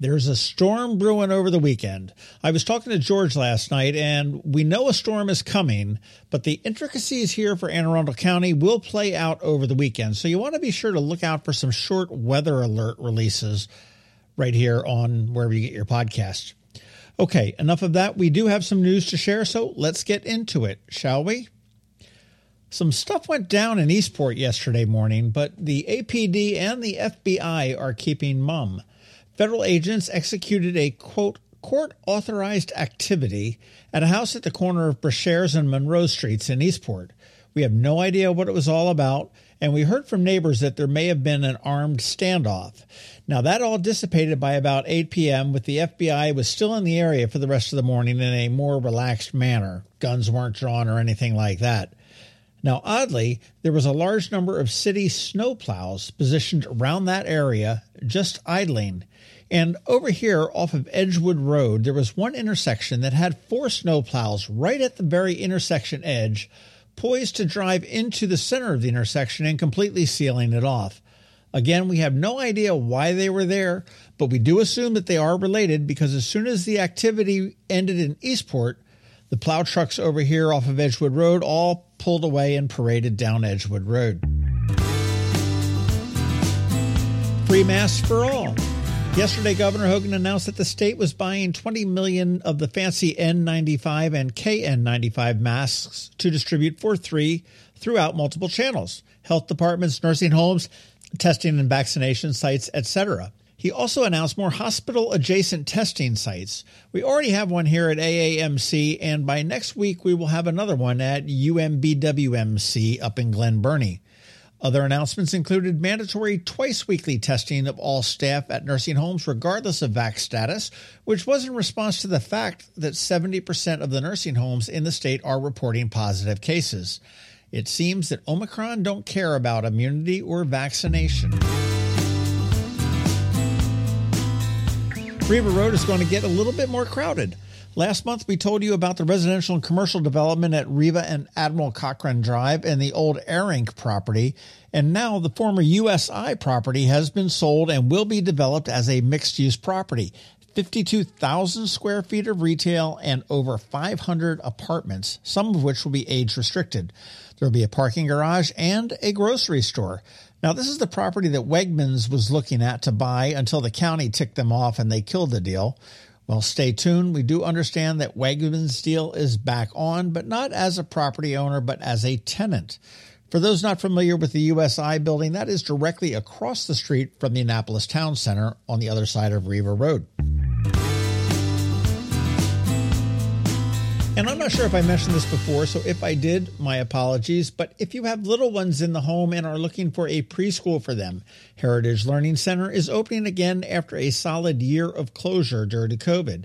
There's a storm brewing over the weekend. I was talking to George last night, and we know a storm is coming, but the intricacies here for Anne Arundel County will play out over the weekend. So you want to be sure to look out for some short weather alert releases right here on wherever you get your podcast. Okay, enough of that. We do have some news to share, so let's get into it, shall we? Some stuff went down in Eastport yesterday morning, but the APD and the FBI are keeping mum. Federal agents executed a quote court authorized activity at a house at the corner of Brashares and Monroe Streets in Eastport. We have no idea what it was all about, and we heard from neighbors that there may have been an armed standoff. Now, that all dissipated by about 8 p.m., with the FBI was still in the area for the rest of the morning in a more relaxed manner. Guns weren't drawn or anything like that. Now, oddly, there was a large number of city snowplows positioned around that area, just idling. And over here off of Edgewood Road, there was one intersection that had four snowplows right at the very intersection edge, poised to drive into the center of the intersection and completely sealing it off. Again, we have no idea why they were there, but we do assume that they are related because as soon as the activity ended in Eastport, the plow trucks over here off of Edgewood Road all pulled away and paraded down Edgewood Road. Free masks for all. Yesterday, Governor Hogan announced that the state was buying 20 million of the fancy N95 and KN95 masks to distribute for free throughout multiple channels health departments, nursing homes, testing and vaccination sites, etc. He also announced more hospital adjacent testing sites. We already have one here at AAMC, and by next week, we will have another one at UMBWMC up in Glen Burnie. Other announcements included mandatory twice weekly testing of all staff at nursing homes, regardless of vac status, which was in response to the fact that 70% of the nursing homes in the state are reporting positive cases. It seems that Omicron don't care about immunity or vaccination. Riva Road is going to get a little bit more crowded. Last month, we told you about the residential and commercial development at Riva and Admiral Cochrane Drive and the old Airink property. And now the former USI property has been sold and will be developed as a mixed use property. 52,000 square feet of retail and over 500 apartments, some of which will be age restricted. There will be a parking garage and a grocery store. Now, this is the property that Wegmans was looking at to buy until the county ticked them off and they killed the deal. Well, stay tuned. We do understand that Wegmans deal is back on, but not as a property owner, but as a tenant. For those not familiar with the USI building, that is directly across the street from the Annapolis Town Center on the other side of Riva Road. And I'm not sure if I mentioned this before, so if I did, my apologies. But if you have little ones in the home and are looking for a preschool for them, Heritage Learning Center is opening again after a solid year of closure due to COVID.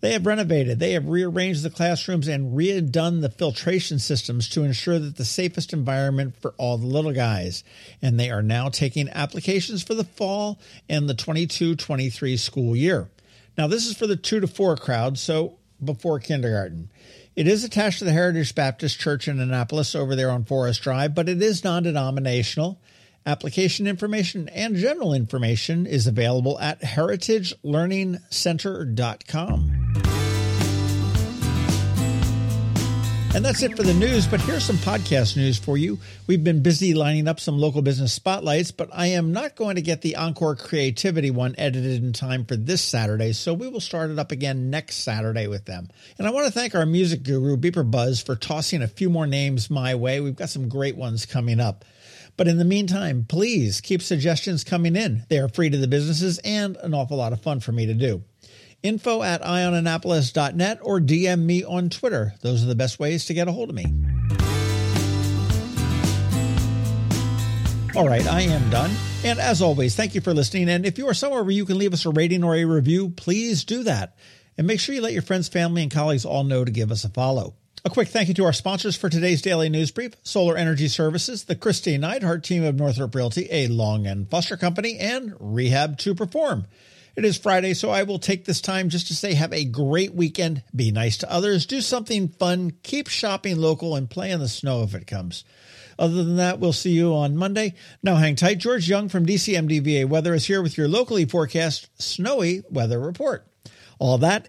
They have renovated, they have rearranged the classrooms and redone the filtration systems to ensure that the safest environment for all the little guys. And they are now taking applications for the fall and the 22 23 school year. Now, this is for the two to four crowd, so before kindergarten. It is attached to the Heritage Baptist Church in Annapolis over there on Forest Drive, but it is non denominational. Application information and general information is available at heritagelearningcenter.com. And that's it for the news, but here's some podcast news for you. We've been busy lining up some local business spotlights, but I am not going to get the Encore Creativity one edited in time for this Saturday, so we will start it up again next Saturday with them. And I want to thank our music guru, Beeper Buzz, for tossing a few more names my way. We've got some great ones coming up. But in the meantime, please keep suggestions coming in. They are free to the businesses and an awful lot of fun for me to do info at eyeonannapolis.net or DM me on Twitter. Those are the best ways to get a hold of me. All right, I am done. And as always, thank you for listening. And if you are somewhere where you can leave us a rating or a review, please do that. And make sure you let your friends, family, and colleagues all know to give us a follow. A quick thank you to our sponsors for today's daily news brief Solar Energy Services, the Christine Neidhardt team of Northrop Realty, a Long and Foster company, and Rehab 2 Perform. It is Friday, so I will take this time just to say have a great weekend, be nice to others, do something fun, keep shopping local, and play in the snow if it comes. Other than that, we'll see you on Monday. Now hang tight. George Young from DCMDVA Weather is here with your locally forecast snowy weather report. All that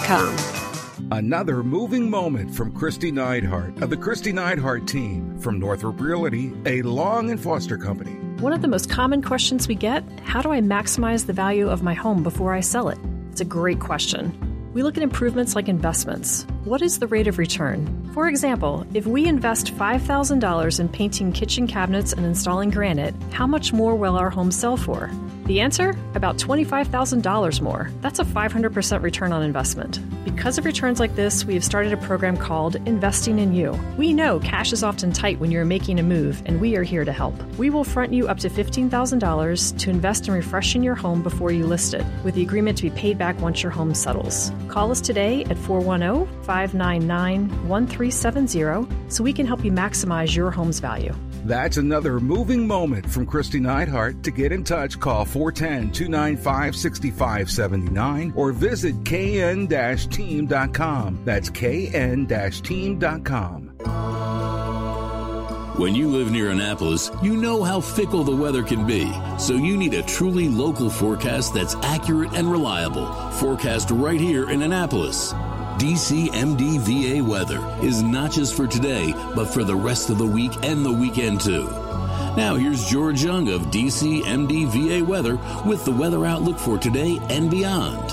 Another moving moment from Kristi Neidhardt of the Kristi Neidhardt team from Northrop Realty, a Long and Foster company. One of the most common questions we get how do I maximize the value of my home before I sell it? It's a great question. We look at improvements like investments. What is the rate of return? For example, if we invest $5,000 in painting kitchen cabinets and installing granite, how much more will our home sell for? The answer? About $25,000 more. That's a 500% return on investment. Because of returns like this, we have started a program called Investing in You. We know cash is often tight when you're making a move, and we are here to help. We will front you up to $15,000 to invest in refreshing your home before you list it, with the agreement to be paid back once your home settles. Call us today at 410 599 1370 so we can help you maximize your home's value. That's another moving moment from Kristi Neidhardt. To get in touch, call 410 295 6579 or visit kn team.com. That's kn team.com. When you live near Annapolis, you know how fickle the weather can be. So you need a truly local forecast that's accurate and reliable. Forecast right here in Annapolis. DCMDVA weather is not just for today, but for the rest of the week and the weekend too. Now here's George Young of DCMDVA weather with the weather outlook for today and beyond.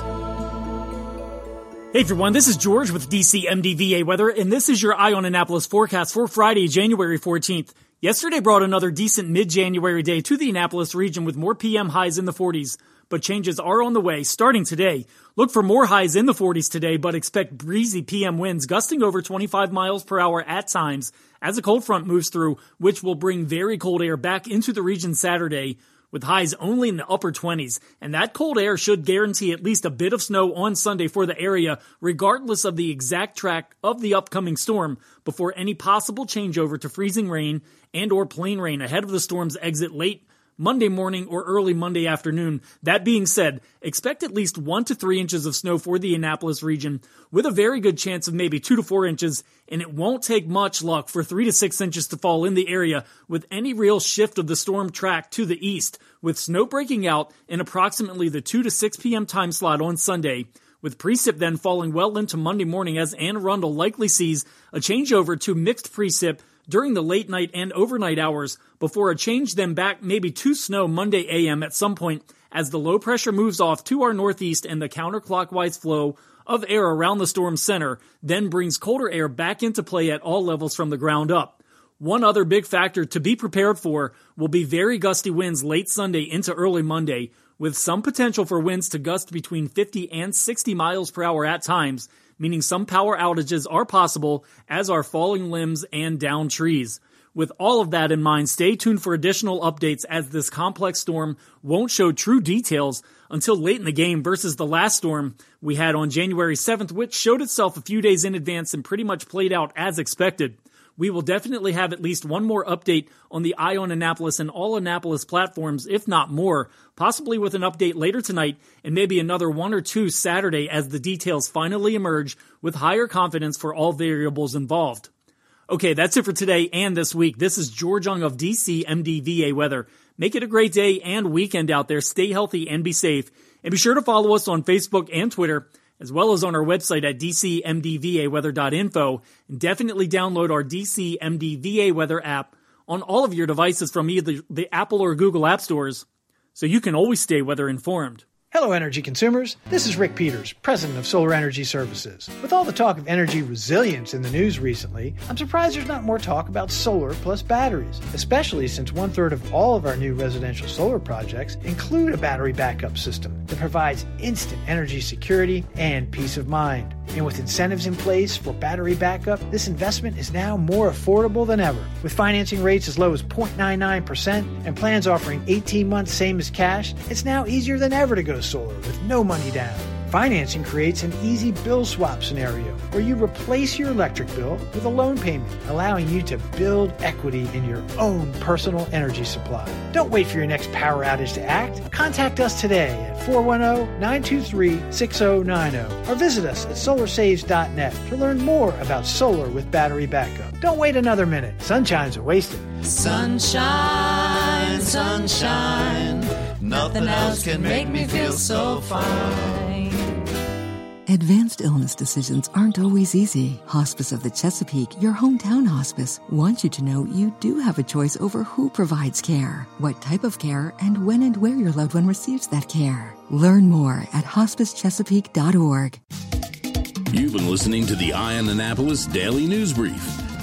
Hey everyone, this is George with DCMDVA weather, and this is your Eye on Annapolis forecast for Friday, January 14th. Yesterday brought another decent mid-January day to the Annapolis region with more PM highs in the 40s but changes are on the way starting today. Look for more highs in the 40s today, but expect breezy PM winds gusting over 25 miles per hour at times as a cold front moves through, which will bring very cold air back into the region Saturday with highs only in the upper 20s. And that cold air should guarantee at least a bit of snow on Sunday for the area, regardless of the exact track of the upcoming storm, before any possible changeover to freezing rain and or plain rain ahead of the storm's exit late Monday morning or early Monday afternoon. That being said, expect at least one to three inches of snow for the Annapolis region with a very good chance of maybe two to four inches, and it won't take much luck for three to six inches to fall in the area with any real shift of the storm track to the east, with snow breaking out in approximately the 2 to 6 p.m. time slot on Sunday with precip then falling well into Monday morning as Anne Arundel likely sees a changeover to mixed precip during the late night and overnight hours before a change then back maybe to snow Monday AM at some point as the low pressure moves off to our northeast and the counterclockwise flow of air around the storm center then brings colder air back into play at all levels from the ground up. One other big factor to be prepared for will be very gusty winds late Sunday into early Monday, with some potential for winds to gust between 50 and 60 miles per hour at times, meaning some power outages are possible, as are falling limbs and down trees. With all of that in mind, stay tuned for additional updates as this complex storm won't show true details until late in the game versus the last storm we had on January 7th, which showed itself a few days in advance and pretty much played out as expected we will definitely have at least one more update on the Eye on Annapolis and all Annapolis platforms, if not more, possibly with an update later tonight and maybe another one or two Saturday as the details finally emerge with higher confidence for all variables involved. Okay, that's it for today and this week. This is George Young of DC MDVA Weather. Make it a great day and weekend out there. Stay healthy and be safe. And be sure to follow us on Facebook and Twitter as well as on our website at dcmdvaweather.info. And definitely download our DCMDVA Weather app on all of your devices from either the Apple or Google app stores so you can always stay weather informed. Hello, energy consumers. This is Rick Peters, president of Solar Energy Services. With all the talk of energy resilience in the news recently, I'm surprised there's not more talk about solar plus batteries, especially since one third of all of our new residential solar projects include a battery backup system that provides instant energy security and peace of mind. And with incentives in place for battery backup, this investment is now more affordable than ever. With financing rates as low as 0.99% and plans offering 18 months same as cash, it's now easier than ever to go solar with no money down. Financing creates an easy bill swap scenario where you replace your electric bill with a loan payment, allowing you to build equity in your own personal energy supply. Don't wait for your next power outage to act. Contact us today at 410 923 6090 or visit us at solarsaves.net to learn more about solar with battery backup. Don't wait another minute. Sunshine's are wasted. Sunshine, sunshine. Nothing else can make me feel so fine. Advanced illness decisions aren't always easy. Hospice of the Chesapeake, your hometown hospice, wants you to know you do have a choice over who provides care, what type of care, and when and where your loved one receives that care. Learn more at hospicechesapeake.org. You've been listening to the Eye on Annapolis Daily News Brief.